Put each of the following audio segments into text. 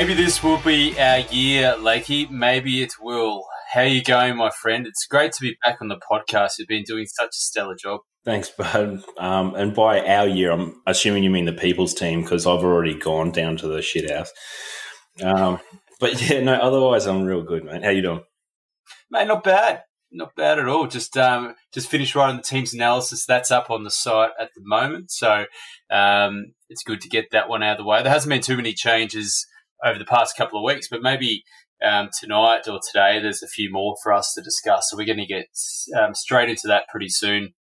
Maybe this will be our year, Lakey. Maybe it will. How you going, my friend? It's great to be back on the podcast. You've been doing such a stellar job. Thanks, bud. Um, and by our year, I'm assuming you mean the people's team because I've already gone down to the shit house. Um, but yeah, no. Otherwise, I'm real good, mate. How you doing? Mate, not bad. Not bad at all. Just um, just finished writing the team's analysis. That's up on the site at the moment. So um, it's good to get that one out of the way. There hasn't been too many changes over the past couple of weeks, but maybe um, tonight or today there's a few more for us to discuss. So we're going to get um, straight into that pretty soon.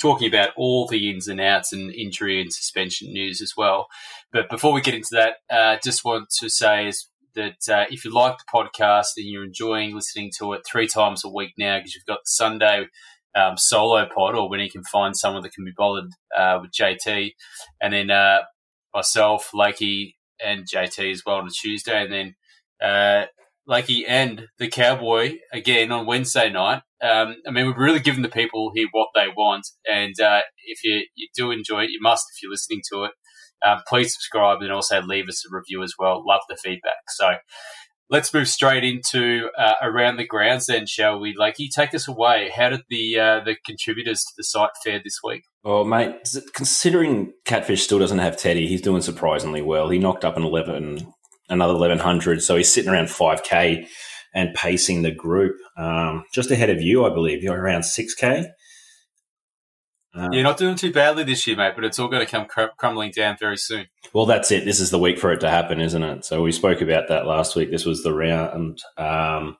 Talking about all the ins and outs and injury and suspension news as well. But before we get into that, uh, just want to say is that uh, if you like the podcast and you're enjoying listening to it three times a week now, because you've got the Sunday um, solo pod, or when you can find someone that can be bothered uh, with JT, and then uh, myself, Lakey, and JT as well on a Tuesday, and then Lakey and the Cowboy again on Wednesday night. Um, I mean, we've really given the people here what they want, and uh, if you, you do enjoy it, you must if you're listening to it. Um, please subscribe and also leave us a review as well. Love the feedback. So let's move straight into uh, around the grounds then, shall we? Lakey, take us away. How did the uh, the contributors to the site fare this week? Oh, mate. Considering Catfish still doesn't have Teddy, he's doing surprisingly well. He knocked up an eleven, another eleven hundred, so he's sitting around five k and pacing the group, um, just ahead of you, I believe. You're around six k. Uh, You're not doing too badly this year, mate, but it's all going to come cr- crumbling down very soon. Well, that's it. This is the week for it to happen, isn't it? So we spoke about that last week. This was the round um,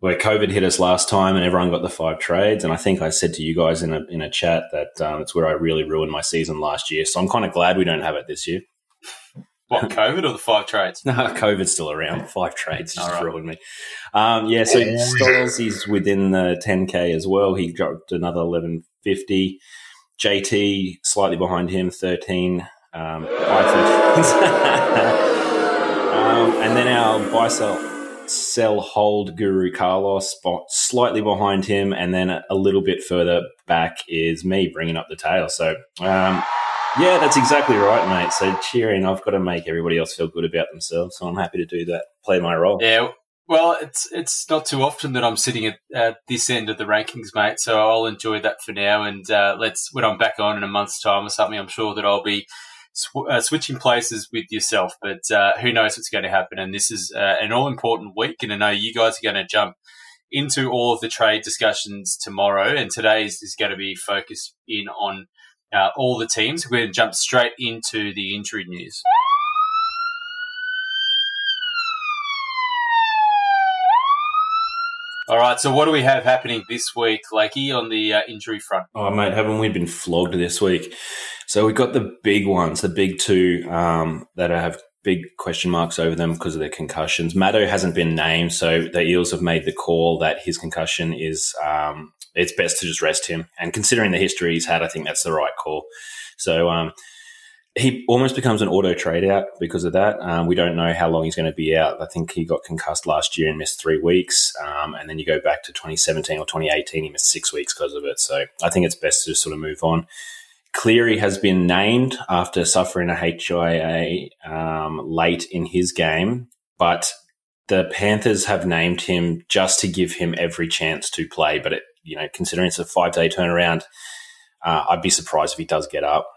where COVID hit us last time, and everyone got the five trades. And I think I said to you guys in a in a chat that um, it's where I really ruined my season last year. So I'm kind of glad we don't have it this year. What, COVID or the five trades? No, COVID's still around. Five trades just All right. ruined me. Um, yeah, so Styles is within the 10k as well. He dropped another 1150. JT slightly behind him, 13. Um, I 13. um, and then our buy sell sell hold guru Carlos spot slightly behind him, and then a, a little bit further back is me bringing up the tail. So. Um, yeah, that's exactly right, mate. So cheering, I've got to make everybody else feel good about themselves. So I'm happy to do that, play my role. Yeah, well, it's it's not too often that I'm sitting at, at this end of the rankings, mate. So I'll enjoy that for now. And uh, let's when I'm back on in a month's time or something, I'm sure that I'll be sw- uh, switching places with yourself. But uh, who knows what's going to happen? And this is uh, an all important week, and I know you guys are going to jump into all of the trade discussions tomorrow. And today's is going to be focused in on uh, all the teams. We're going to jump straight into the injury news. All right, so what do we have happening this week, Lakey, on the uh, injury front? Oh, mate, haven't we been flogged this week? So we've got the big ones, the big two um, that have big question marks over them because of their concussions. Matto hasn't been named, so the Eels have made the call that his concussion is um, it's best to just rest him. And considering the history he's had, I think that's the right call. So um, he almost becomes an auto trade out because of that. Um, we don't know how long he's going to be out. I think he got concussed last year and missed three weeks. Um, and then you go back to 2017 or 2018, he missed six weeks because of it. So I think it's best to just sort of move on. Cleary has been named after suffering a HIA um, late in his game, but the Panthers have named him just to give him every chance to play. But it, you know, considering it's a five day turnaround, uh, I'd be surprised if he does get up.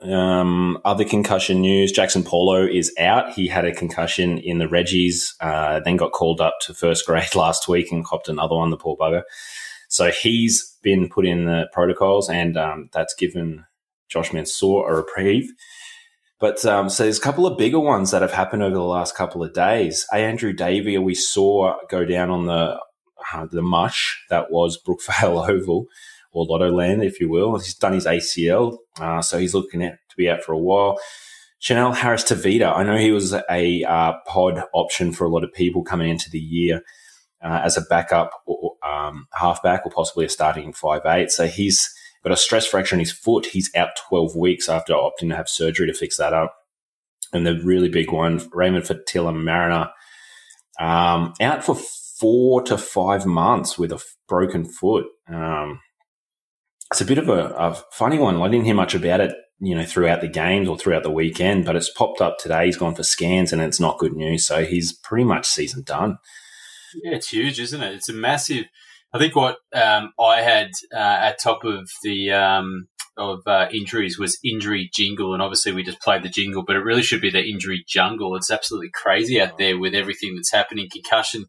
Um, other concussion news: Jackson Paulo is out. He had a concussion in the Reggies, uh, then got called up to first grade last week and copped another one. The poor bugger. So he's been put in the protocols, and um, that's given Josh Mansour a reprieve. But um, so there's a couple of bigger ones that have happened over the last couple of days. A Andrew Davey, we saw go down on the the mush that was Brookvale Oval or Lottoland, if you will. He's done his ACL, uh, so he's looking at, to be out for a while. Chanel Harris Tavita, I know he was a uh, pod option for a lot of people coming into the year uh, as a backup or um, halfback or possibly a starting five eight. So he's got a stress fracture in his foot. He's out 12 weeks after opting to have surgery to fix that up. And the really big one, Raymond Faitala Mariner, um, out for four to five months with a broken foot. Um, it's a bit of a, a, funny one. I didn't hear much about it, you know, throughout the games or throughout the weekend, but it's popped up today. He's gone for scans and it's not good news. So he's pretty much season done. Yeah, it's huge, isn't it? It's a massive. I think what um, I had uh, at top of the um, of uh, injuries was injury jingle, and obviously we just played the jingle, but it really should be the injury jungle. It's absolutely crazy out there with everything that's happening, concussion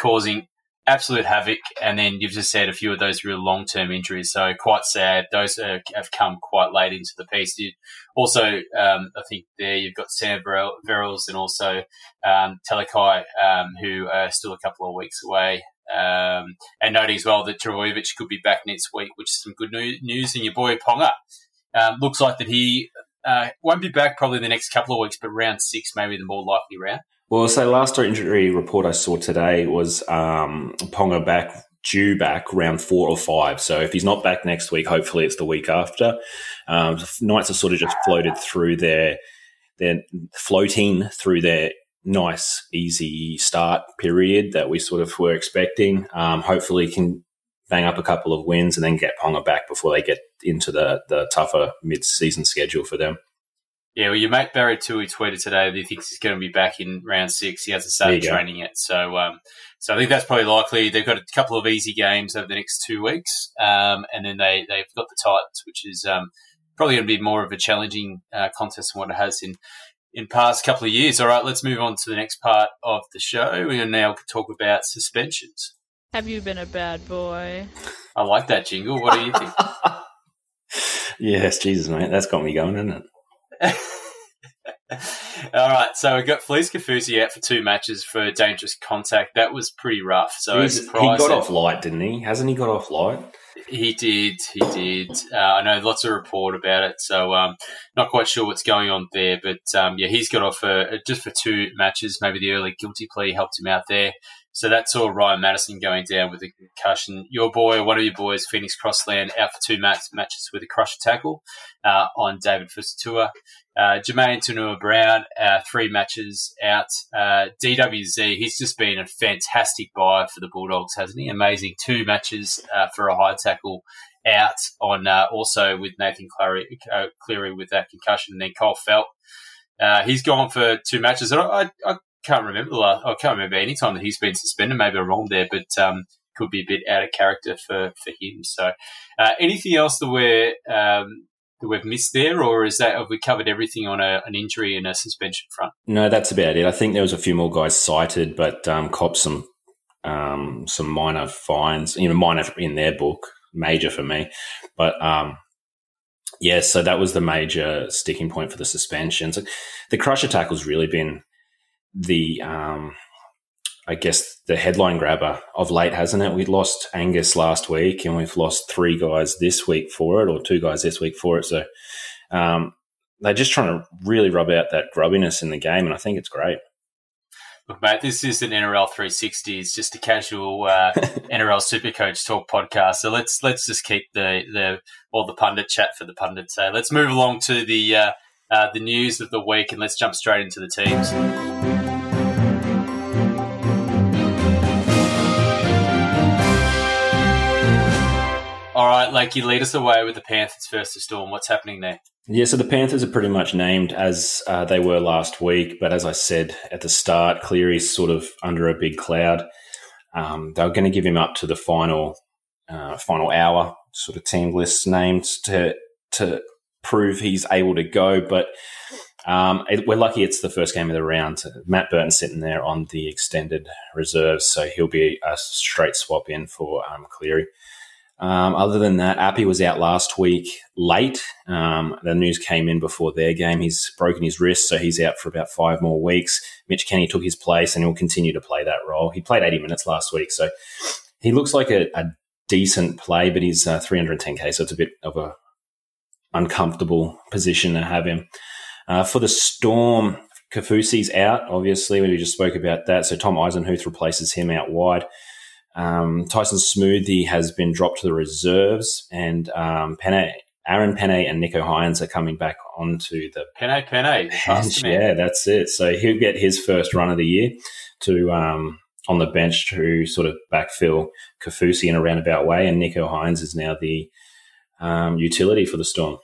causing absolute havoc, and then you've just said a few of those real long term injuries. So quite sad. Those are, have come quite late into the piece. You, also, um, I think there you've got Sam Verrills and also um, Talakai, um, who are still a couple of weeks away. Um, and noting as well that Trbojevic could be back next week, which is some good news. And your boy Ponga um, looks like that he uh, won't be back probably the next couple of weeks, but round six maybe the more likely round. Well, so last injury report I saw today was um, Ponga back due back round four or five. So if he's not back next week, hopefully it's the week after. Um, Knights are sort of just floated through their their floating through their nice, easy start period that we sort of were expecting. Um, hopefully, can bang up a couple of wins and then get Ponga back before they get into the the tougher mid season schedule for them. Yeah, well, your mate Barry Tui tweeted today that he thinks he's going to be back in round six. He hasn't started training yet, so um, so I think that's probably likely. They've got a couple of easy games over the next two weeks, um, and then they they've got the Titans, which is um, probably going to be more of a challenging uh, contest than what it has in in past couple of years. All right, let's move on to the next part of the show. We are now talk about suspensions. Have you been a bad boy? I like that jingle. What do you think? yes, Jesus, mate, that's got me going, isn't it? All right, so we got Felise Kaufusi out for two matches for dangerous contact. That was pretty rough. So he got off light, didn't he? Hasn't he got off light? He did. He did. Uh, I know lots of report about it, so um, not quite sure what's going on there. But um, yeah, he's got off for, just for two matches. Maybe the early guilty plea helped him out there. So that's all Ryan Matterson going down with a concussion. Your boy, one of your boys, Phoenix Crossland, out for two match, matches with a crusher tackle uh, on David Fusitu'a. Uh, Jamayne Taunoa-Brown, uh, three matches out. Uh, DWZ, he's just been a fantastic buy for the Bulldogs, hasn't he? Amazing. Two matches uh, for a high tackle out on uh, also with Nathan Cleary, Cleary with that concussion. And then Cole Felt. he's gone for two matches. I, I, I can't remember I can't remember any time that he's been suspended. Maybe I'm wrong there, but um, could be a bit out of character for, for him. So, uh, anything else that we're um, that we've missed there, or is that have we covered everything on a, an injury and a suspension front? No, that's about it. I think there was a few more guys cited, but um, cop some um, some minor fines, you know, minor in their book, major for me, but um, yeah. So that was the major sticking point for the suspensions. The crusher tackle's really been the um, I guess the headline grabber of late, hasn't it? We lost Angus last week, and we've lost three guys this week for it, or two guys this week for it. So um, they're just trying to really rub out that grubbiness in the game, and I think it's great. Look, mate, this is an NRL 360. It's just a casual uh, NRL Supercoach talk podcast. So let's let's just keep the the all the pundit chat for the pundits. So let's move along to the uh, uh, the news of the week, and let's jump straight into the teams. All right, like you lead us away with the Panthers first to Storm. What's happening there? Yeah, so the Panthers are pretty much named as uh, they were last week, but as I said at the start, Cleary's sort of under a big cloud. Um, they were going to give him up to the final uh, final hour sort of team lists named to to prove he's able to go. But um, it, we're lucky it's the first game of the round. Matt Burton sitting there on the extended reserves, so he'll be a straight swap in for um, Cleary. Um, other than that, Appy was out last week late. Um, the news came in before their game. He's broken his wrist, so he's out for about five more weeks. Mitch Kenny took his place and he'll continue to play that role. He played 80 minutes last week, so he looks like a, a decent play, but he's uh, 310k, so it's a bit of a uncomfortable position to have him. Uh, for the Storm, Kaufusi's out, obviously. We just spoke about that. So Tom Eisenhuth replaces him out wide. Um, Tyson Smoothy has been dropped to the reserves, and um, Penne, Aaron Pene and Nicho Hynes are coming back onto the Penne, Penne. man. yeah, that's it. So he'll get his first run of the year to um, on the bench to sort of backfill Kaufusi in a roundabout way, and Nicho Hynes is now the um, utility for the Storm.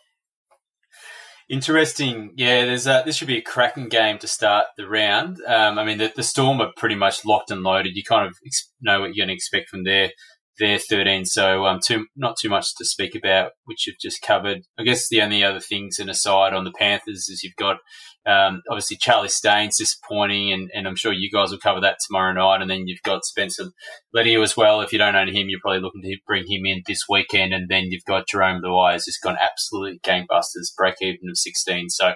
Interesting. Yeah, there's a, this should be a cracking game to start the round. Um, I mean, the, the Storm are pretty much locked and loaded. You kind of ex- know what you're going to expect from their their 13. So, um, too not too much to speak about, which you've just covered. I guess the only other things and aside on the Panthers is you've got um, obviously Charlie Staines disappointing, and, and I'm sure you guys will cover that tomorrow night. And then you've got Spencer Letty as well. If you don't own him, you're probably looking to bring him in this weekend. And then you've got Jarome Luai has just gone absolute gangbusters, break even of 16. So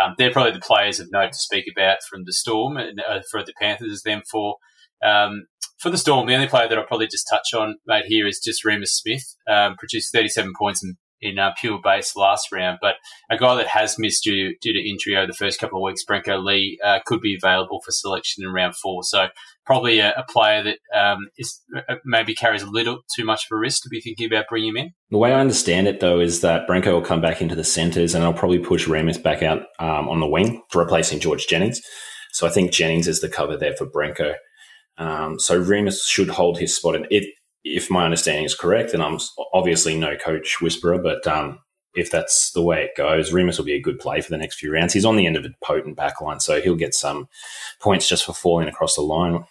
um, they're probably the players of note to speak about from the Storm and uh, for the Panthers. Them for um, for the Storm, the only player that I'll probably just touch on, right here is just Reimis Smith. Um, produced 37 points in, in uh, pure base last round, but a guy that has missed due, due to injury over the first couple of weeks, Brenko Lee, uh, could be available for selection in round four. So probably a, a player that um, is uh, maybe carries a little too much of a risk to be thinking about bringing him in. The way I understand it, though, is that Brenko will come back into the centres and I'll probably push Reimis back out um, on the wing, for replacing George Jennings. So I think Jennings is the cover there for Brenko. Um, so Reimis should hold his spot. And if my understanding is correct, and I'm obviously no coach whisperer, but um, if that's the way it goes, Reimis will be a good play for the next few rounds. He's on the end of a potent backline, so he'll get some points just for falling across the line.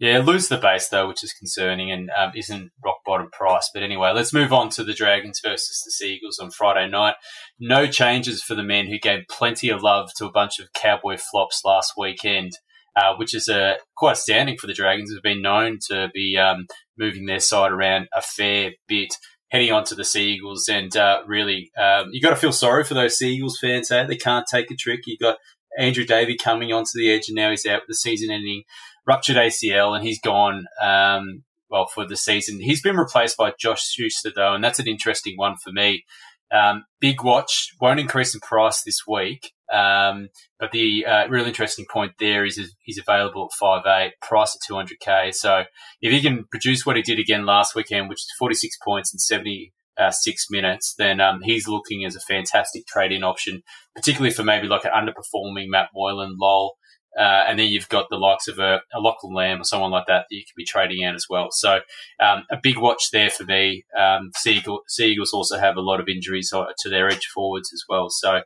Yeah, lose the base though, which is concerning and um, isn't rock bottom price. But anyway, let's move on to the Dragons versus the Seagulls on Friday night. No changes for the men who gave plenty of love to a bunch of cowboy flops last weekend. Uh, which is uh, quite astounding for the Dragons, who've been known to be um, moving their side around a fair bit, heading on to the Sea Eagles. And uh, really, um, you got to feel sorry for those Sea Eagles fans. Eh? They can't take a trick. You got Andrew Davey coming onto the edge, and now he's out with the season-ending ruptured ACL, and he's gone. Um, well, for the season, he's been replaced by Josh Schuster, though, and that's an interesting one for me. Um, big watch won't increase in price this week. Um, but the uh, real interesting point there is, he's available at 5'8", price at 200k. So if he can produce what he did again last weekend, which is 46 points in 76 minutes, then um, he's looking as a fantastic trade-in option, particularly for maybe like an underperforming Matt Moylan, Lowell. Uh, and then you've got the likes of a, a Lachlan Lam or someone like that that you could be trading out as well. So um, a big watch there for me. Um, Seagull, Seagulls also have a lot of injuries to their edge forwards as well. So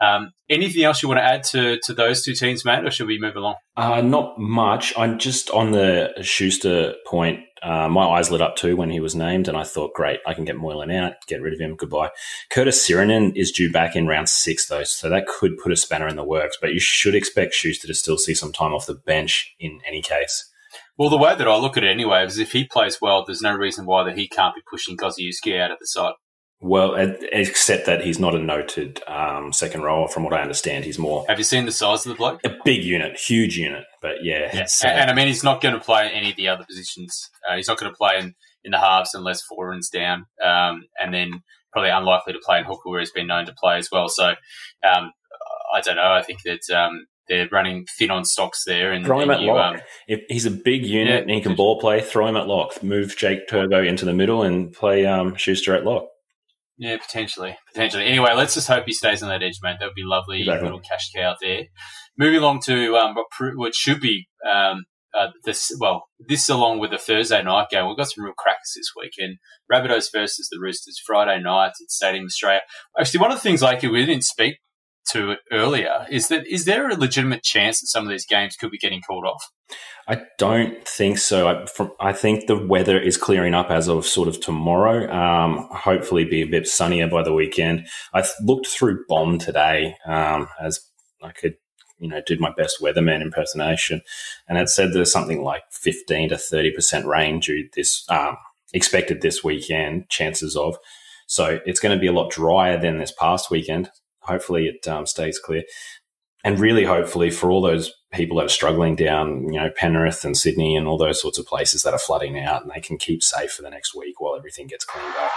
um, anything else you want to add to, to those two teams, mate, or should we move along? Uh, not much. I'm just on the Schuster point. Uh, my eyes lit up too when he was named, and I thought, great, I can get Moylan out, get rid of him, goodbye. Curtis Sironen is due back in round six, though, so that could put a spanner in the works, but you should expect Schuster to still see some time off the bench in any case. Well, the way that I look at it anyway is if he plays well, there's no reason why that he can't be pushing Gosiewski out of the side. Well, except that he's not a noted um, second rower, from what I understand. He's more Have you seen the size of the bloke? a big unit, huge unit. But yeah, uh, And, and I mean, he's not going to play any of the other positions. Uh, he's not going to play in, in the halves unless four runs down. Um, and then probably unlikely to play in hooker where he's been known to play as well. So um, I don't know. I think that um, they're running thin on stocks there. And, throw him and at you, lock. um, if he's a big unit Yeah. and he can ball play, throw him at lock. Move Jake Turbo into the middle and play um, Schuster at lock. Yeah, potentially, potentially. Anyway, let's just hope he stays on that edge, mate. That would be lovely. Exactly. Little cash cow there. Moving along to um, what, what should be um, uh, this. Well, this along with the Thursday night game. We've got some real crackers this weekend. Rabbitohs versus the Roosters Friday night at Stadium Australia. Actually, one of the things like we didn't speak to it earlier, is that is there a legitimate chance that some of these games could be getting called off? I don't think so. I, from, I think the weather is clearing up as of sort of tomorrow. Um, hopefully, be a bit sunnier by the weekend. I looked through BOM today um, as I could, you know, did my best weatherman impersonation, and it said there's something like 15 to 30 percent rain due this um, expected this weekend. Chances of, so it's going to be a lot drier than this past weekend. Hopefully, it um, stays clear and really hopefully for all those people that are struggling down, you know, Penrith and Sydney and all those sorts of places that are flooding out and they can keep safe for the next week while everything gets cleaned up.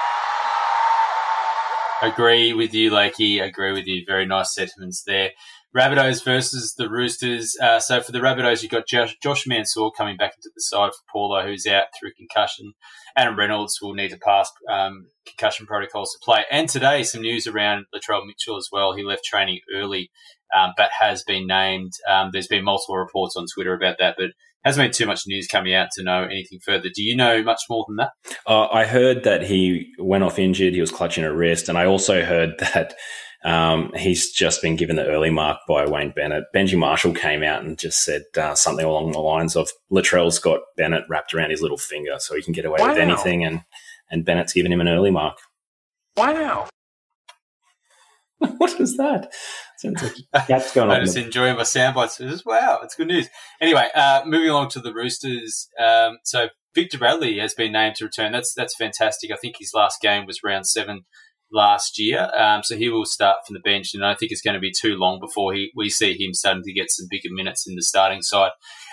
Agree with you, Lakey. Agree with you. Very nice sentiments there. Rabbitohs versus the Roosters. Uh, so for the Rabbitohs, you've got Josh, Josh Mansour coming back into the side for Paulo, who's out through concussion. Adam Reynolds will need to pass um, concussion protocols to play. And today, some news around Latrell Mitchell as well. He left training early, um, but has been named. Um, there's been multiple reports on Twitter about that, but hasn't been too much news coming out to know anything further. Do you know much more than that? Uh, I heard that he went off injured. He was clutching a wrist. And I also heard that um, he's just been given the early mark by Wayne Bennett. Benji Marshall came out and just said uh, something along the lines of Latrell's got Bennett wrapped around his little finger so he can get away Wow. with anything. And, and Bennett's given him an early mark. Wow. what is that? Sounds like that's going I'm just enjoying my sound bites. Just, wow, it's good news. Anyway, uh, moving along to the Roosters. Um, so Victor Radley has been named to return. That's that's fantastic. I think his last game was round seven last year. Um, so he will start from the bench, and I think it's going to be too long before he we see him starting to get some bigger minutes in the starting side.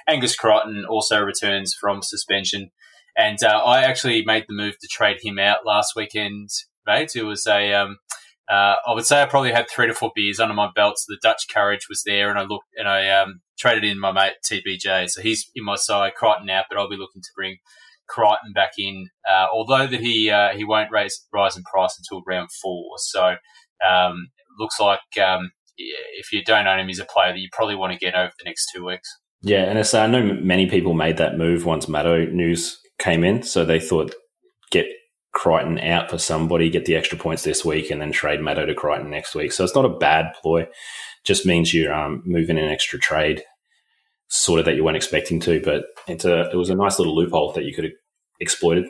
Angus Crichton also returns from suspension, and uh, I actually made the move to trade him out last weekend. Mate, it was a um, uh, I would say I probably had three to four beers under my belt. So the Dutch courage was there, and I looked and I um, traded in my mate TBJ. So he's in my side, Crichton out, but I'll be looking to bring Crichton back in. Uh, although that he uh, he won't raise rise in price until round four. So um, looks like um, if you don't own him, he's a player that you probably want to get over the next two weeks. Yeah, and it's, I know many people made that move once Matto news came in, so they thought get Crichton out for somebody, get the extra points this week, and then trade Matto to Crichton next week. So it's not a bad ploy. Just means you're um, moving an extra trade, sort of that you weren't expecting to, but it's a it was a nice little loophole that you could have exploited.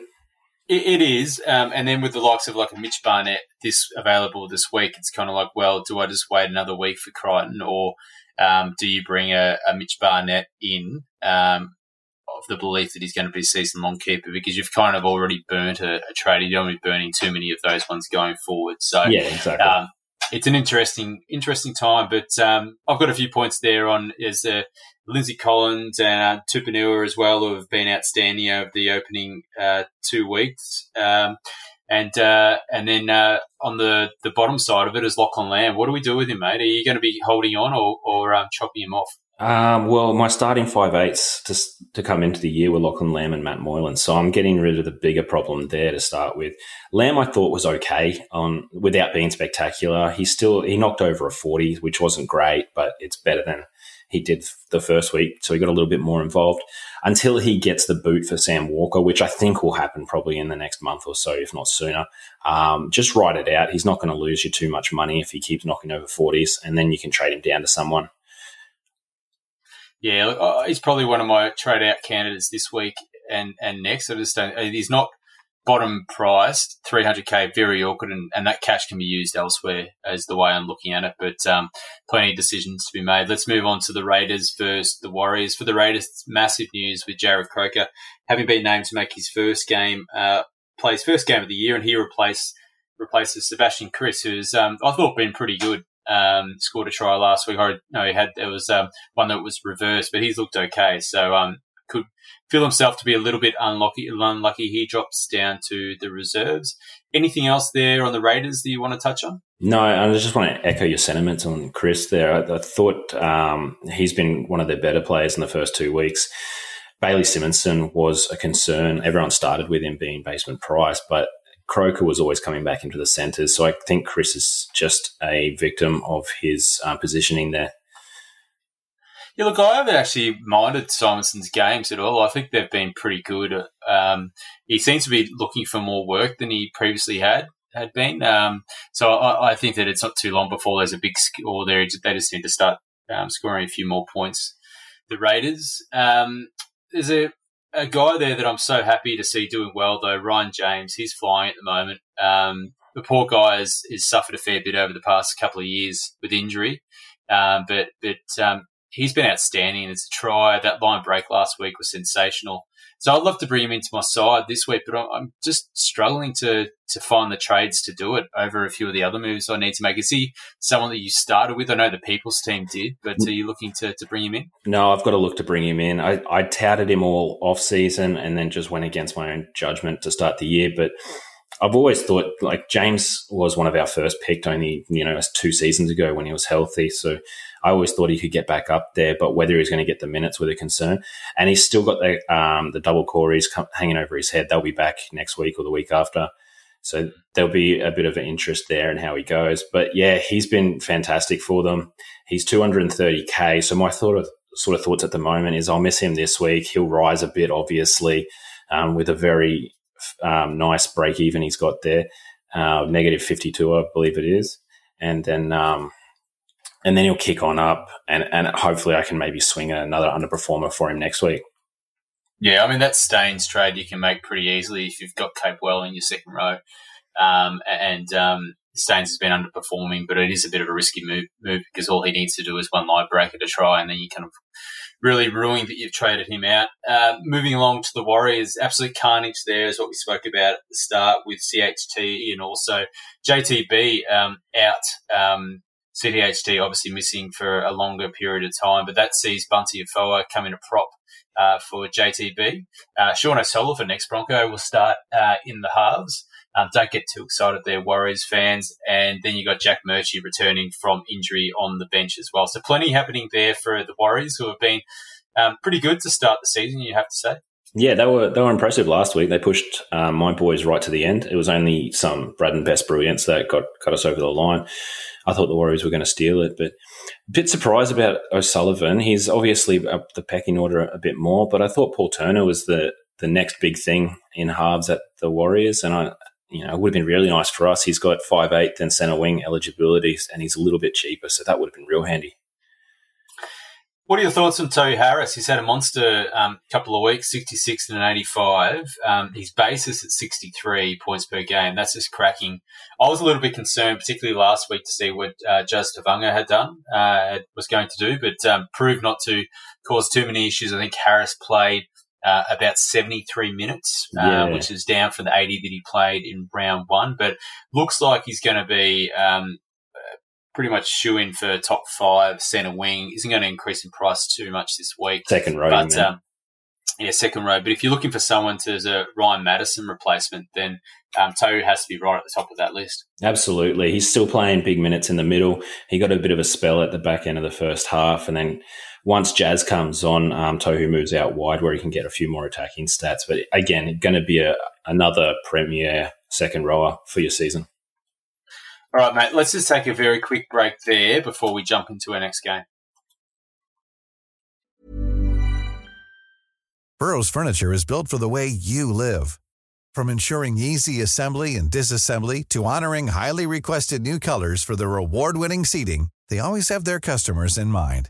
It, it is, um, and then with the likes of like a Mitch Barnett this available this week, it's kind of like, well, do I just wait another week for Crichton, or um, do you bring a, a Mitch Barnett in um, of the belief that he's going to be a season long keeper because you've kind of already burnt a, a trade, you don't want to be burning too many of those ones going forward. So Yeah, exactly. It's an interesting, interesting time. But um, I've got a few points there on is uh, Lindsay Collins and uh, Tupouniua as well, who have been outstanding over the opening uh, two weeks. Um, and uh, and then uh, on the, the bottom side of it is Lachlan Lam. What do we do with him, mate? Are you going to be holding on or, or um, chopping him off? Um, well, my starting five eights to to come into the year were Lachlan Lam and Matt Moylan, so I'm getting rid of the bigger problem there to start with. Lam, I thought was okay on without being spectacular. He still he knocked over a forty, which wasn't great, but it's better than he did the first week, so he got a little bit more involved until he gets the boot for Sam Walker, which I think will happen probably in the next month or so, if not sooner. Um, just write it out. He's not going to lose you too much money if he keeps knocking over forties, and then you can trade him down to someone. Yeah, uh, he's probably one of my trade out candidates this week and, and next. I just don't. uh, He's not bottom priced, 300k, very awkward, and, and that cash can be used elsewhere, as the way I'm looking at it. But um, plenty of decisions to be made. Let's move on to the Raiders versus the Warriors. For the Raiders, massive news with Jarrod Croker having been named to make his first game, uh, play his first game of the year, and he replaced replaces Sebastian Kris, who's um, I thought been pretty good. Um, scored a try last week. No, he had there was um, one that was reversed, but he's looked okay. So um, could feel himself to be a little bit unlucky. Unlucky, he drops down to the reserves. Anything else there on the Raiders that you want to touch on? No, I just want to echo your sentiments on Kris there. I, I thought um, he's been one of their better players in the first two weeks. Bailey Simonsson was a concern. Everyone started with him being basement price, but Croker was always coming back into the centres. So I think Kris is just a victim of his uh, positioning there. Yeah, look, I haven't actually minded Simonsson's games at all. I think they've been pretty good. Um, he seems to be looking for more work than he previously had. had been. Um, so I, I, think that it's not too long before there's a big score there. They just need to start um, scoring a few more points. The Raiders. Um, there's a, a guy there that I'm so happy to see doing well, though. Ryan James. He's flying at the moment. Um, the poor guy has, has, suffered a fair bit over the past couple of years with injury. Um, but but um, he's been outstanding. It's a try. That line break last week was sensational. So I'd love to bring him into my side this week, but I'm just struggling to to find the trades to do it over a few of the other moves I need to make. Is he someone that you started with? I know the People's team did, but are you looking to, to bring him in? No, I've got to look to bring him in. I, I touted him all off season and then just went against my own judgment to start the year. But I've always thought like James was one of our first picked only, you know, two seasons ago when he was healthy. So I always thought he could get back up there, but whether he's going to get the minutes with a concern. And he's still got the um, the double Corys hanging over his head. They'll be back next week or the week after. So there'll be a bit of an interest there in how he goes. But yeah, he's been fantastic for them. He's 230k. So my thought of sort of thoughts at the moment is I'll miss him this week. He'll rise a bit, obviously, um, with a very um, nice break even he's got there, uh, negative 52, I believe it is. And then um, and then he'll kick on up, and and hopefully I can maybe swing another underperformer for him next week. Yeah, I mean that Staines trade you can make pretty easily if you've got Capewell in your second row, um, and um, Staines has been underperforming, but it is a bit of a risky move, move because all he needs to do is one light breaker to try, and then you kind of really ruining that you've traded him out. Uh, moving along to the Warriors, absolute carnage there is what we spoke about at the start with CHT and also JTB um, out. Um, obviously missing for a longer period of time, but that sees Bunty Afoa come in a prop uh, for JTB. Uh, Sean O'Sullivan, ex Bronco, will start uh, in the halves. Um, don't get too excited there, Warriors fans. And then you got Jack Murchie returning from injury on the bench as well. So plenty happening there for the Warriors, who have been um, pretty good to start the season, you have to say. Yeah, they were they were impressive last week. They pushed um, my boys right to the end. It was only some Bradman Best brilliance that got got us over the line. I thought the Warriors were going to steal it, but a bit surprised about O'Sullivan. He's obviously up the pecking order a bit more, but I thought Paul Turner was the the next big thing in halves at the Warriors, and I. You know, it would have been really nice for us. He's got five eight and centre wing eligibilities, and he's a little bit cheaper, so that would have been real handy. What are your thoughts on Tohu Harris? He's had a monster um, couple of weeks, 66 and an 85. Um, his basis at 63 points per game. That's just cracking. I was a little bit concerned, particularly last week, to see what uh, Jazz Tevaga had done, uh, was going to do, but um, proved not to cause too many issues. I think Harris played uh, about 73 minutes, uh, yeah. which is down from the 80 that he played in round one, but looks like he's going to be um, pretty much shoe in for top five centre wing. Isn't going to increase in price too much this week. Second row, but um, yeah, second row. But if you're looking for someone to as a Ryan Matterson replacement, then um, Tohu has to be right at the top of that list. Absolutely, he's still playing big minutes in the middle. He got a bit of a spell at the back end of the first half, and then once Jazz comes on, um, Tohu moves out wide where he can get a few more attacking stats. But again, going to be a, another premier second rower for your season. All right, mate, let's just take a very quick break there before we jump into our next game. Burrow's furniture is built for the way you live. From ensuring easy assembly and disassembly to honoring highly requested new colors for their award-winning seating, they always have their customers in mind.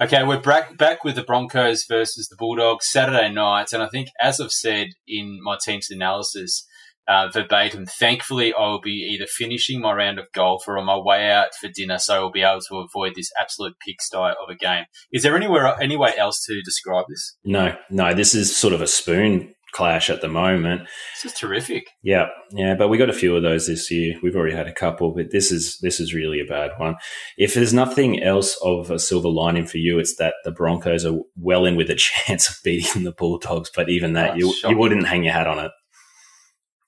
Okay, we're back back with the Broncos versus the Bulldogs Saturday night, and I think as I've said in my team's analysis, uh, verbatim. Thankfully, I will be either finishing my round of golf or on my way out for dinner, so I'll be able to avoid this absolute pigsty of a game. Is there anywhere any way else to describe this? No, no, this is sort of a spoon clash at the moment. This is terrific. Yeah, yeah, but we got a few of those this year. We've already had a couple, but this is this is really a bad one. If there's nothing else of a silver lining for you, it's that the Broncos are well in with a chance of beating the Bulldogs. But even that, Oh, you shocking. you wouldn't hang your hat on it.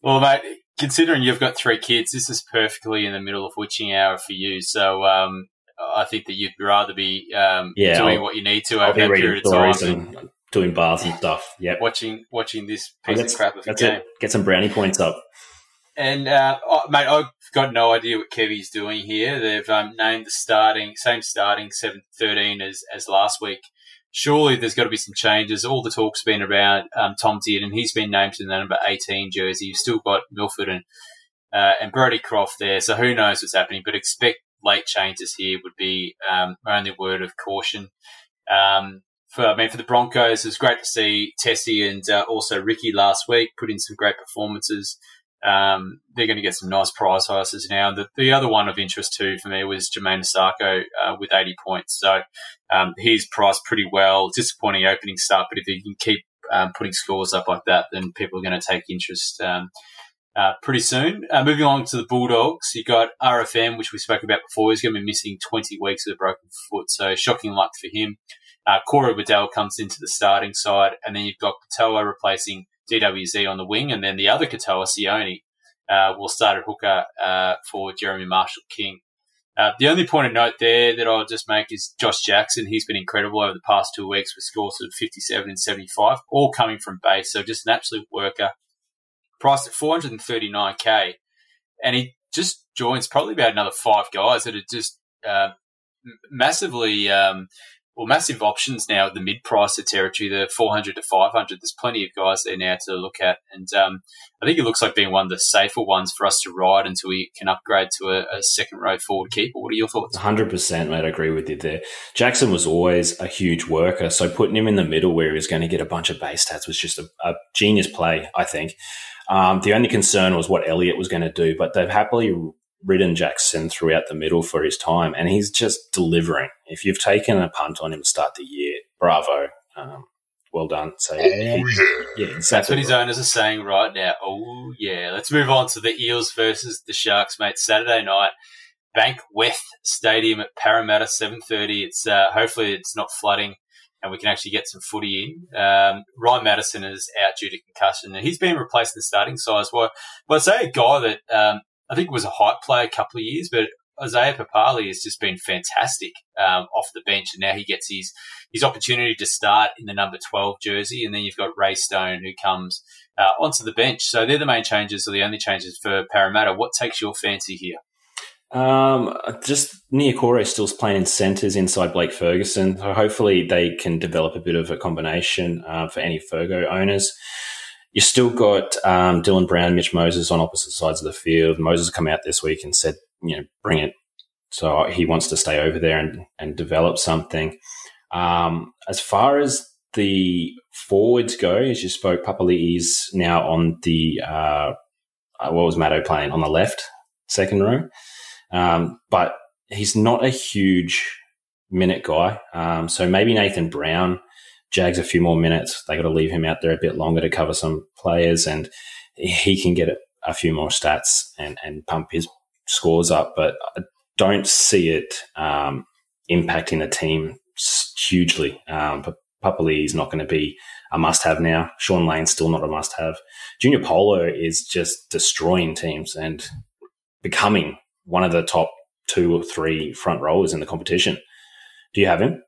Well, mate, considering you've got three kids, this is perfectly in the middle of witching hour for you. So um, I think that you'd rather be um, Yeah, doing I'll- what you need to over that period of time and doing bars and stuff. Yeah, watching watching this piece that's of crap of a that's game. it. Get some brownie points up. And uh, oh, mate, I've got no idea what Kevy's doing here. They've um, named the starting same starting seven thirteen as as last week. Surely there's got to be some changes. All the talk's been around um, Tom Dearden, and he's been named to the number eighteen jersey. You've still got Milford and uh, and Brodie Croft there, so who knows what's happening? But expect late changes here would be um, my only word of caution. Um, for I mean, for the Broncos, it was great to see Tessie and uh, also Ricky last week put in some great performances. Um, they're going to get some nice prize horses now. The, the other one of interest too for me was Jamayne Isaako uh, with 80 points. So um, he's priced pretty well. Disappointing opening start, but if he can keep um, putting scores up like that, then people are going to take interest um, uh, pretty soon. Uh, moving on to the Bulldogs, you got RFM, which we spoke about before. He's going to be missing 20 weeks with a broken foot, so shocking luck for him. Uh, Corey Waddell comes into the starting side, and then you've got Katoa replacing DWZ on the wing, and then the other Katoa, Sione, uh, will start at hooker uh, for Jeremy Marshall King. Uh, the only point of note there that I'll just make is Josh Jackson. He's been incredible over the past two weeks with scores of 57 and 75, all coming from base. So just an absolute worker. Priced at 439k. And he just joins probably about another five guys that are just uh, massively, um, well, massive options now at the mid pricer territory, the 400 to 500. There's plenty of guys there now to look at. And um, I think it looks like being one of the safer ones for us to ride until we can upgrade to a, a second row forward keeper. What are your thoughts? 100%, mate. I agree with you there. Jackson was always a huge worker, so putting him in the middle where he was going to get a bunch of base stats was just a, a genius play, I think. Um, the only concern was what Elliot was going to do, but they've happily ridden Jackson throughout the middle for his time, and he's just delivering. If you've taken a punt on him to start the year, bravo. Um, well done. So, yeah, yeah, exactly. That's what his owners are saying right now. Oh, yeah. Let's move on to the Eels versus the Sharks, mate. Saturday night, Bank West Stadium at Parramatta, 7.30. It's, uh, hopefully it's not flooding and we can actually get some footy in. Um, Ryan Matterson is out due to concussion and he's been replaced in the starting size. Well, well I'd say a guy that, um, I think was a hype play a couple of years, but Isaiah Papali has just been fantastic um, off the bench, and now he gets his his opportunity to start in the number twelve jersey, and then you've got Ray Stone who comes uh, onto the bench. So they're the main changes, or the only changes for Parramatta. What takes your fancy here? Um, just Niukore still playing in centres inside Blake Ferguson. So hopefully they can develop a bit of a combination uh, for any Fergo owners. You still got um, Dylan Brown, Mitch Moses on opposite sides of the field. Moses come out this week and said, you know, bring it. So he wants to stay over there and, and develop something. Um, as far as the forwards go, as you spoke, Papali is now on the, uh, uh, what was Matto playing? On the left, second row. Um, but he's not a huge minute guy. Um, so maybe Nathan Brown jags a few more minutes. They got to leave him out there a bit longer to cover some players, and he can get a, few more stats and, and pump his scores up. But I don't see it um, impacting the team hugely. Um, but Papali is not going to be a must-have now. Shaun Lane's still not a must-have. Junior Paulo is just destroying teams and becoming one of the top two or three front rowers in the competition. Do you have him?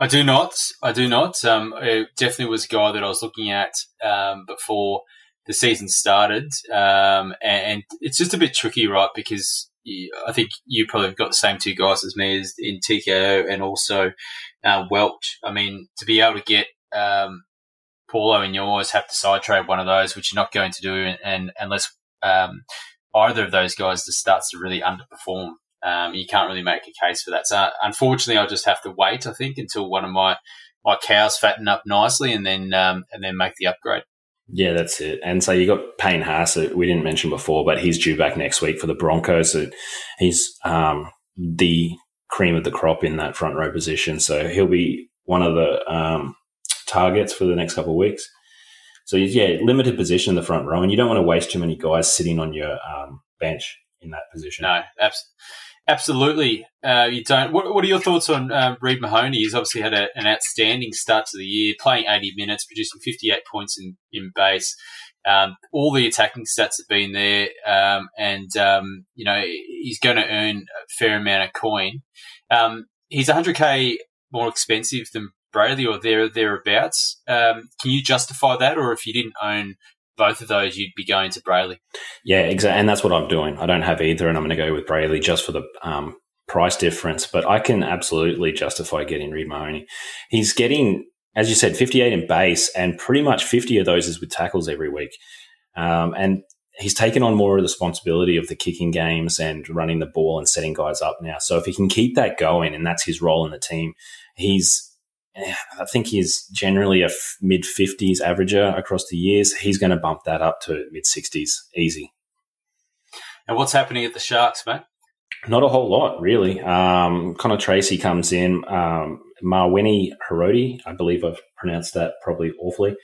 I do not. I do not. Um, it definitely was a guy that I was looking at um, before the season started, um, and, and it's just a bit tricky, right? Because you, I think you probably got the same two guys as me as in TKO and also uh, Welch. I mean, to be able to get um, Paulo and you always have to side trade one of those, which you're not going to do, and, and unless um, either of those guys just starts to really underperform. Um, you can't really make a case for that. So unfortunately, I'll just have to wait. I think until one of my my cows fatten up nicely, and then um, and then make the upgrade. Yeah, that's it. And so you got Payne Haas, that we didn't mention before, but he's due back next week for the Broncos. So he's um, the cream of the crop in that front row position. So he'll be one of the um, targets for the next couple of weeks. So yeah, limited position in the front row, and you don't want to waste too many guys sitting on your um, bench in that position. No, abs- absolutely. Uh, you don't. What, what, are your thoughts on um, Reed Mahoney? He's obviously had a, an outstanding start to the year, playing 80 minutes, producing 58 points in, in base. Um, all the attacking stats have been there, um, and um, you know he's going to earn a fair amount of coin. Um, he's 100k more expensive than Bradley, or there thereabouts. Um, can you justify that, or if you didn't own both of those, you'd be going to Brailey. Yeah, exactly, and that's what I'm doing. I don't have either, and I'm going to go with Brailey just for the um, price difference. But I can absolutely justify getting Reed Mahoney. He's getting, as you said, 58 in base, and pretty much 50 of those is with tackles every week. Um, and he's taken on more of the responsibility of the kicking games and running the ball and setting guys up now. So if he can keep that going, and that's his role in the team, he's I think he's generally a f- mid 50s averager across the years. He's going to bump that up to mid 60s easy. And what's happening at the Sharks, mate? Not a whole lot, really. Um, Connor Tracey comes in. Um, Hiroti, I believe I've pronounced that probably awfully,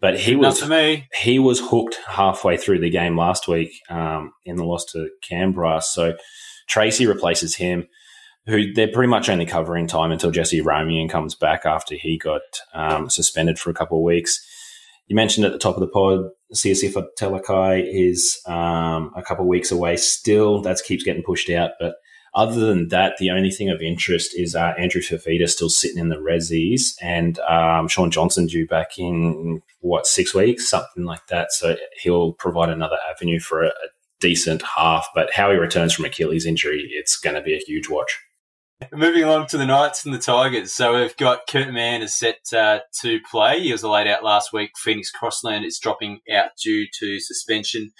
but he was for me. he was hooked halfway through the game last week um, in the loss to Canberra. So Tracy replaces him who they're pretty much only covering time until Jesse Ramien comes back after he got um, suspended for a couple of weeks. You mentioned at the top of the pod, Siosifa Talakai is um, a couple of weeks away still. That keeps getting pushed out. But other than that, the only thing of interest is uh, Andrew Fifita still sitting in the resis and um, Shaun Johnson due back in, what, six weeks, something like that. So he'll provide another avenue for a, a decent half. But how he returns from Achilles injury, it's going to be a huge watch. Moving along to the Knights and the Tigers. So we've got Kurt Mann is set uh, to play. He was laid out last week. Phoenix Crossland is dropping out due to suspension.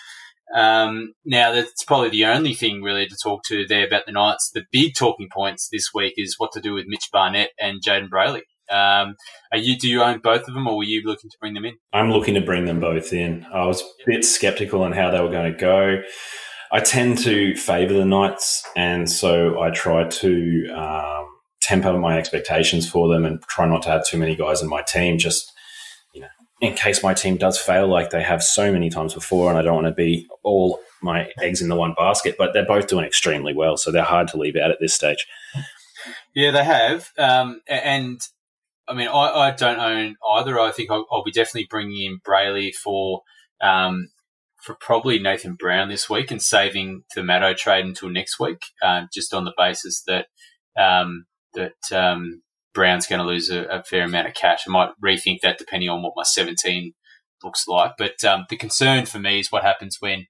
Um, now that's probably the only thing really to talk to there about the Knights. The big talking points this week is what to do with Mitch Barnett and Jayden Brailey. Um, are you do you own both of them, or were you looking to bring them in? I'm looking to bring them both in. I was a bit skeptical on how they were going to go. I tend to favour the Knights, and so I try to um, temper my expectations for them and try not to have too many guys in my team. Just you know, in case my team does fail, like they have so many times before, and I don't want to be all my eggs in the one basket. But they're both doing extremely well, so they're hard to leave out at this stage. Yeah, they have, um, and I mean, I, I, don't own either. I think I'll, I'll, be definitely bringing in Brailey for um, for probably Nathan Brown this week and saving the Matto trade until next week, um, just on the basis that um, that um, Brown's going to lose a, a, fair amount of cash. I might rethink that depending on what my 17 looks like. But um, the concern for me is what happens when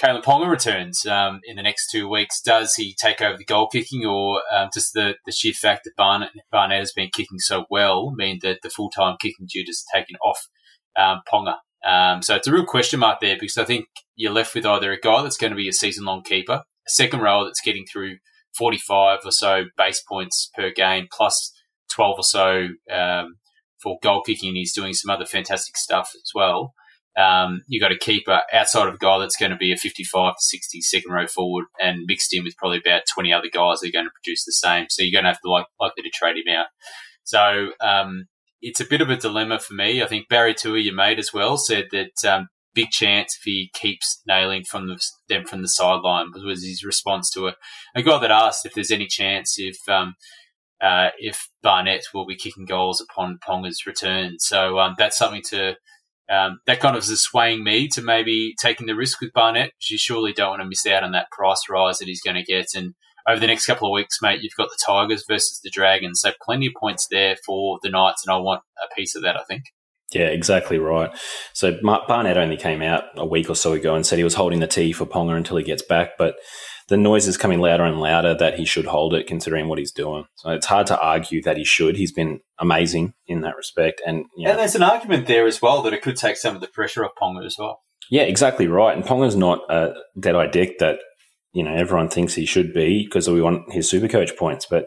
Kalyn Ponga returns um, in the next two weeks. Does he take over the goal kicking, or um, does the, the sheer fact that Barnett, Barnett has been kicking so well mean that the full time kicking duty is taken off Ponga? Um, so it's a real question mark there because I think you're left with either a guy that's going to be a season long keeper, a second row that's getting through 45 or so base points per game, plus 12 or so um, for goal kicking. He's doing some other fantastic stuff as well. Um, you got a keeper outside of a guy that's going to be a 55 to 60 second row forward and mixed in with probably about 20 other guys that are going to produce the same. So you're going to have to like, likely to trade him out. So, um, it's a bit of a dilemma for me. I think Barry Tui, your mate as well, said that um, big chance if he keeps nailing from the, them from the sideline was his response to a, a guy that asked if there's any chance if um, uh, if Barnett will be kicking goals upon Ponga's return. So um, that's something to um, that kind of is swaying me to maybe taking the risk with Barnett. You surely don't want to miss out on that price rise that he's going to get and over the next couple of weeks, mate, you've got the Tigers versus the Dragons. So plenty of points there for the Knights, and I want a piece of that, I think. Yeah, exactly right. So Barnett only came out a week or so ago and said he was holding the tee for Ponga until he gets back, but the noise is coming louder and louder that he should hold it considering what he's doing. So it's hard to argue that he should. He's been amazing in that respect. And, yeah, and there's an argument there as well that it could take some of the pressure off Ponga as well. Yeah, exactly right. And Ponga's not a dead-eye dick that you know everyone thinks he should be because we want his super coach points. But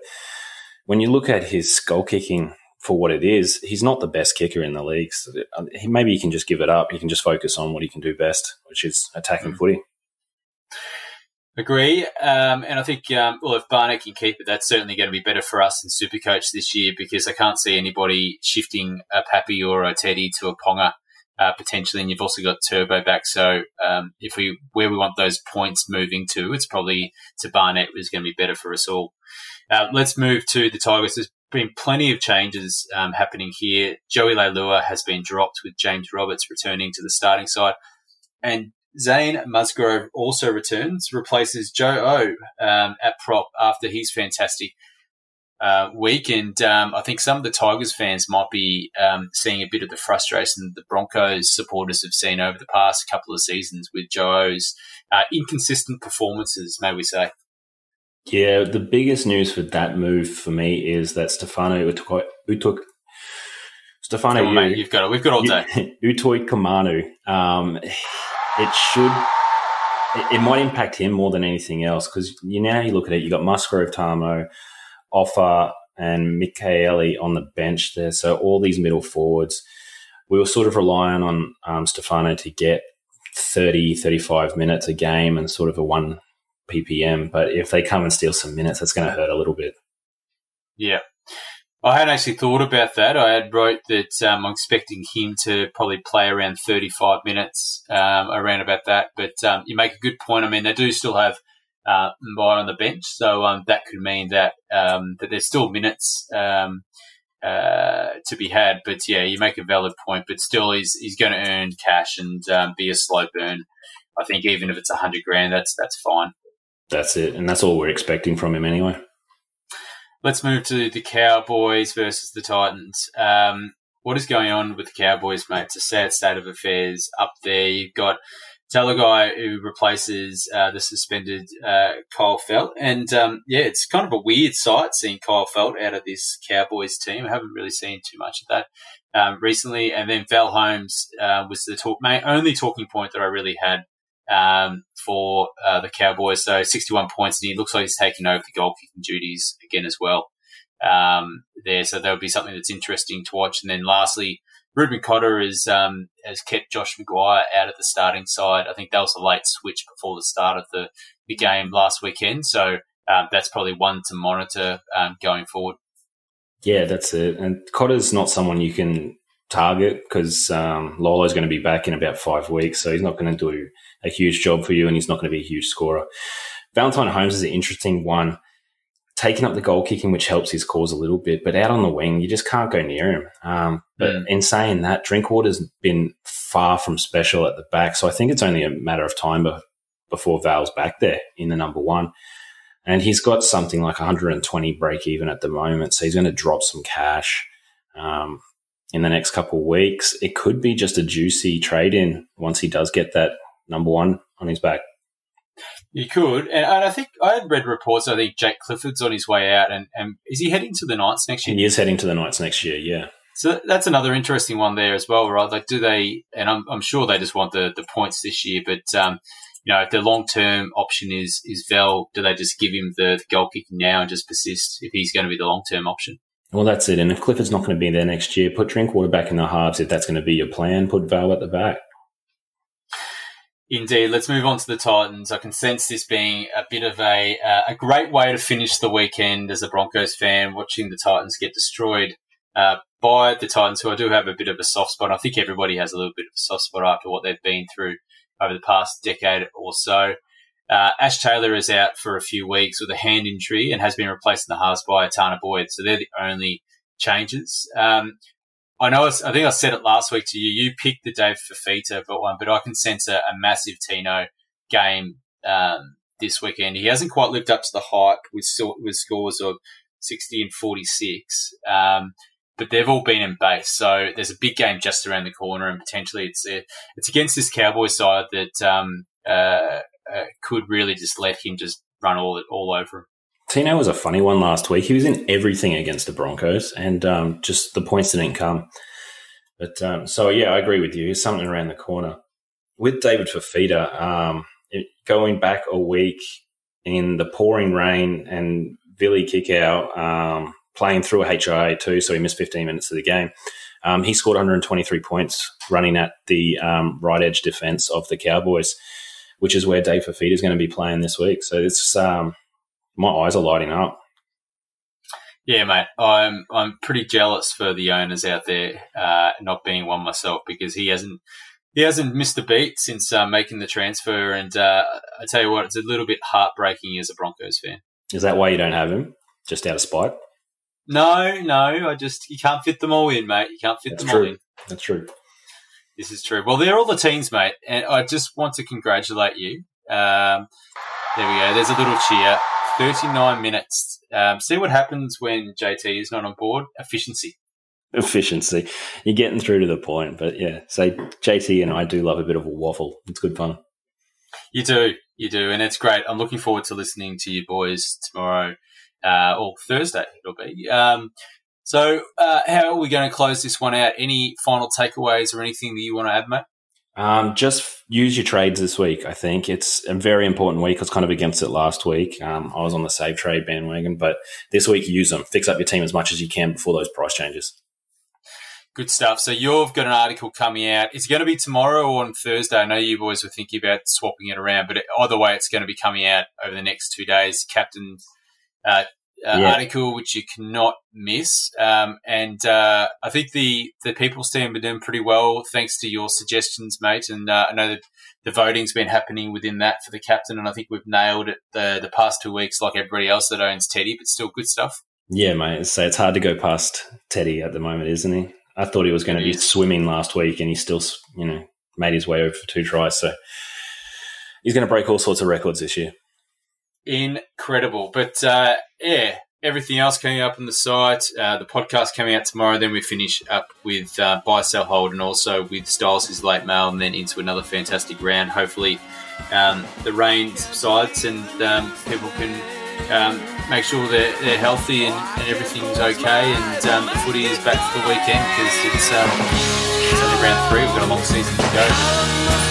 when you look at his goal kicking for what it is. He's not the best kicker in the league. So uh, maybe he can just give it up. He can just focus on what he can do best, which is attacking footy. Agree. Um, and I think, um, well, if Barnett can keep it, that's certainly going to be better for us in Supercoach this year because I can't see anybody shifting a Pappy or a Teddy to a Ponga uh, potentially. And you've also got Turbo back. So um, if we where we want those points moving to, it's probably to Barnett is going to be better for us all. Uh, let's move to the Tigers. There's been plenty of changes um, happening here. Joey Leilua has been dropped with James Roberts returning to the starting side. And Zane Musgrove also returns, replaces Joe O um, at prop after he's fantastic uh, week. And um, I think some of the Tigers fans might be um, seeing a bit of the frustration that the Broncos supporters have seen over the past couple of seasons with Joe's uh, inconsistent performances, may we say. Yeah, the biggest news for that move for me is that Stefano Utok, Stefano on, mate, you've got it. We've got all day. Utoikamanu. Um, it should. It, it might impact him more than anything else because you now you look at it. You got Musgrove, Tamo, Offa, and Mikaele on the bench there. So all these middle forwards, we were sort of relying on um, Stefano to get 30, 35 minutes a game and sort of a one ppm. But if they come and steal some minutes, that's going to hurt a little bit. Yeah. I hadn't actually thought about that. I had wrote that um, I'm expecting him to probably play around 35 minutes, um, around about that. But um, you make a good point. I mean, they do still have uh, on the bench, so um, that could mean that um, that there's still minutes um, uh, to be had. But yeah, you make a valid point. But still, he's he's going to earn cash and um, be a slow burn. I think even if it's a hundred grand, that's that's fine. That's it. And that's all we're expecting from him anyway. Let's move to the Cowboys versus the Titans. Um, what is going on with the Cowboys, mate? It's a sad state of affairs up there. You've got Taulagi who replaces uh, the suspended uh, Kyle Feldt. And um, yeah, it's kind of a weird sight seeing Kyle Feldt out of this Cowboys team. I haven't really seen too much of that um, recently. And then Val Holmes uh, was the talk, my only talking point that I really had um, for uh, the Cowboys. So 61 points, and he looks like he's taking over the goal kicking duties again as well. Um, there, so that'll be something that's interesting to watch. And then lastly, Reuben Cotter is, um, has kept Josh McGuire out of the starting side. I think that was a late switch before the start of the, the game last weekend. So um, that's probably one to monitor um, going forward. Yeah, that's it. And Cotter's not someone you can target because um, Lolo's going to be back in about five weeks, so he's not going to do a huge job for you, and he's not going to be a huge scorer. Valentine Holmes is an interesting one, taking up the goal kicking, which helps his cause a little bit, but out on the wing, you just can't go near him. Um, but Mm. in saying that, Drinkwater's been far from special at the back, so I think it's only a matter of time be- before Val's back there in the number one. And he's got something like 120 break even at the moment, so he's going to drop some cash. Um, in the next couple of weeks. It could be just a juicy trade in once he does get that number one on his back. You could, and, and I think I had read reports. I think Jake Clifford's on his way out, and, and is he heading to the Knights next year? He is heading to the Knights next year, yeah. So that's another interesting one there as well, right? Like, do they? And I'm, I'm sure they just want the, the points this year, but um, you know, if their long term option is is Vel, do they just give him the, the goal kicking now and just persist if he's going to be the long term option? Well, that's it. And if Clifford's not going to be there next year, put Drinkwater back in the halves. If that's going to be your plan, put Val at the back. Indeed. Let's move on to the Titans. I can sense this being a bit of a uh, a great way to finish the weekend as a Broncos fan, watching the Titans get destroyed uh, by the Titans, who I do have a bit of a soft spot. I think everybody has a little bit of a soft spot after what they've been through over the past decade or so. Uh, Ash Taylor is out for a few weeks with a hand injury and has been replaced in the halves by Tanah Boyd. So they're the only changes. Um, I know. I think I said it last week to you. You picked the Dave Fifita, but one, but I can sense a, a massive Tino game um, this weekend. He hasn't quite lived up to the hype with with scores of sixty and forty six. Um, but they've all been in base, so there's a big game just around the corner, and potentially it's uh, it's against this Cowboy side that um, uh, uh, could really just let him just run all all over him. Tino was a funny one last week. He was in everything against the Broncos, and um, just the points didn't come. But um, so yeah, I agree with you. He's something around the corner with David Fifita. Um, going back a week in the pouring rain and Billy kick out, um, playing through a HIA too, so he missed 15 minutes of the game. Um, he scored 123 points running at the um, right edge defense of the Cowboys, which is where Dave Fifita is going to be playing this week. So it's um, my eyes are lighting up. Yeah, mate. I'm I'm pretty jealous for the owners out there uh, not being one myself because he hasn't he hasn't missed a beat since uh, making the transfer. And uh, I tell you what, it's a little bit heartbreaking as a Broncos fan. Is that why you don't have him? Just out of spite? No, no, I just you can't fit them all in, mate. You can't fit That's them all in. That's true. This is true. Well, they're all the teams, mate, and I just want to congratulate you. Um, there we go. There's a little cheer. 39 minutes. Um, see what happens when JT is not on board. Efficiency. Efficiency. You're getting through to the point, but yeah. So JT and I do love a bit of a waffle. It's good fun. You do, you do, and it's great. I'm looking forward to listening to you boys tomorrow uh, or Thursday. It'll be. Um, so, uh, how are we going to close this one out? Any final takeaways or anything that you want to add, mate? Um, just use your trades this week. I think it's a very important week. I was kind of against it last week. Um, I was on the save trade bandwagon, but this week use them. Fix up your team as much as you can before those price changes. Good stuff. So you've got an article coming out. It's going to be tomorrow or on Thursday. I know you boys were thinking about swapping it around, but either way, it's going to be coming out over the next two days. Captain uh, uh, Yeah. article, which you cannot miss. Um, and uh, I think the the people stand been doing pretty well thanks to your suggestions, mate. And uh, I know that the voting's been happening within that for the captain, and I think we've nailed it the the past two weeks, like everybody else that owns Teddy. But still, good stuff. Yeah, mate. So it's hard to go past Teddy at the moment, isn't he? I thought he was going to be swimming last week, and he still, you know, made his way over for two tries. So he's going to break all sorts of records this year. Incredible. But uh, yeah, everything else coming up on the site. Uh, the podcast coming out tomorrow. Then we finish up with uh, buy, sell, hold, and also with Styles' late mail, and then into another fantastic round. Hopefully, um, the rain subsides and um, people can. Um, make sure they're, they're healthy and, and everything's okay, and um, the footy is back for the weekend because it's, um, it's only round three. We've got a long season to go.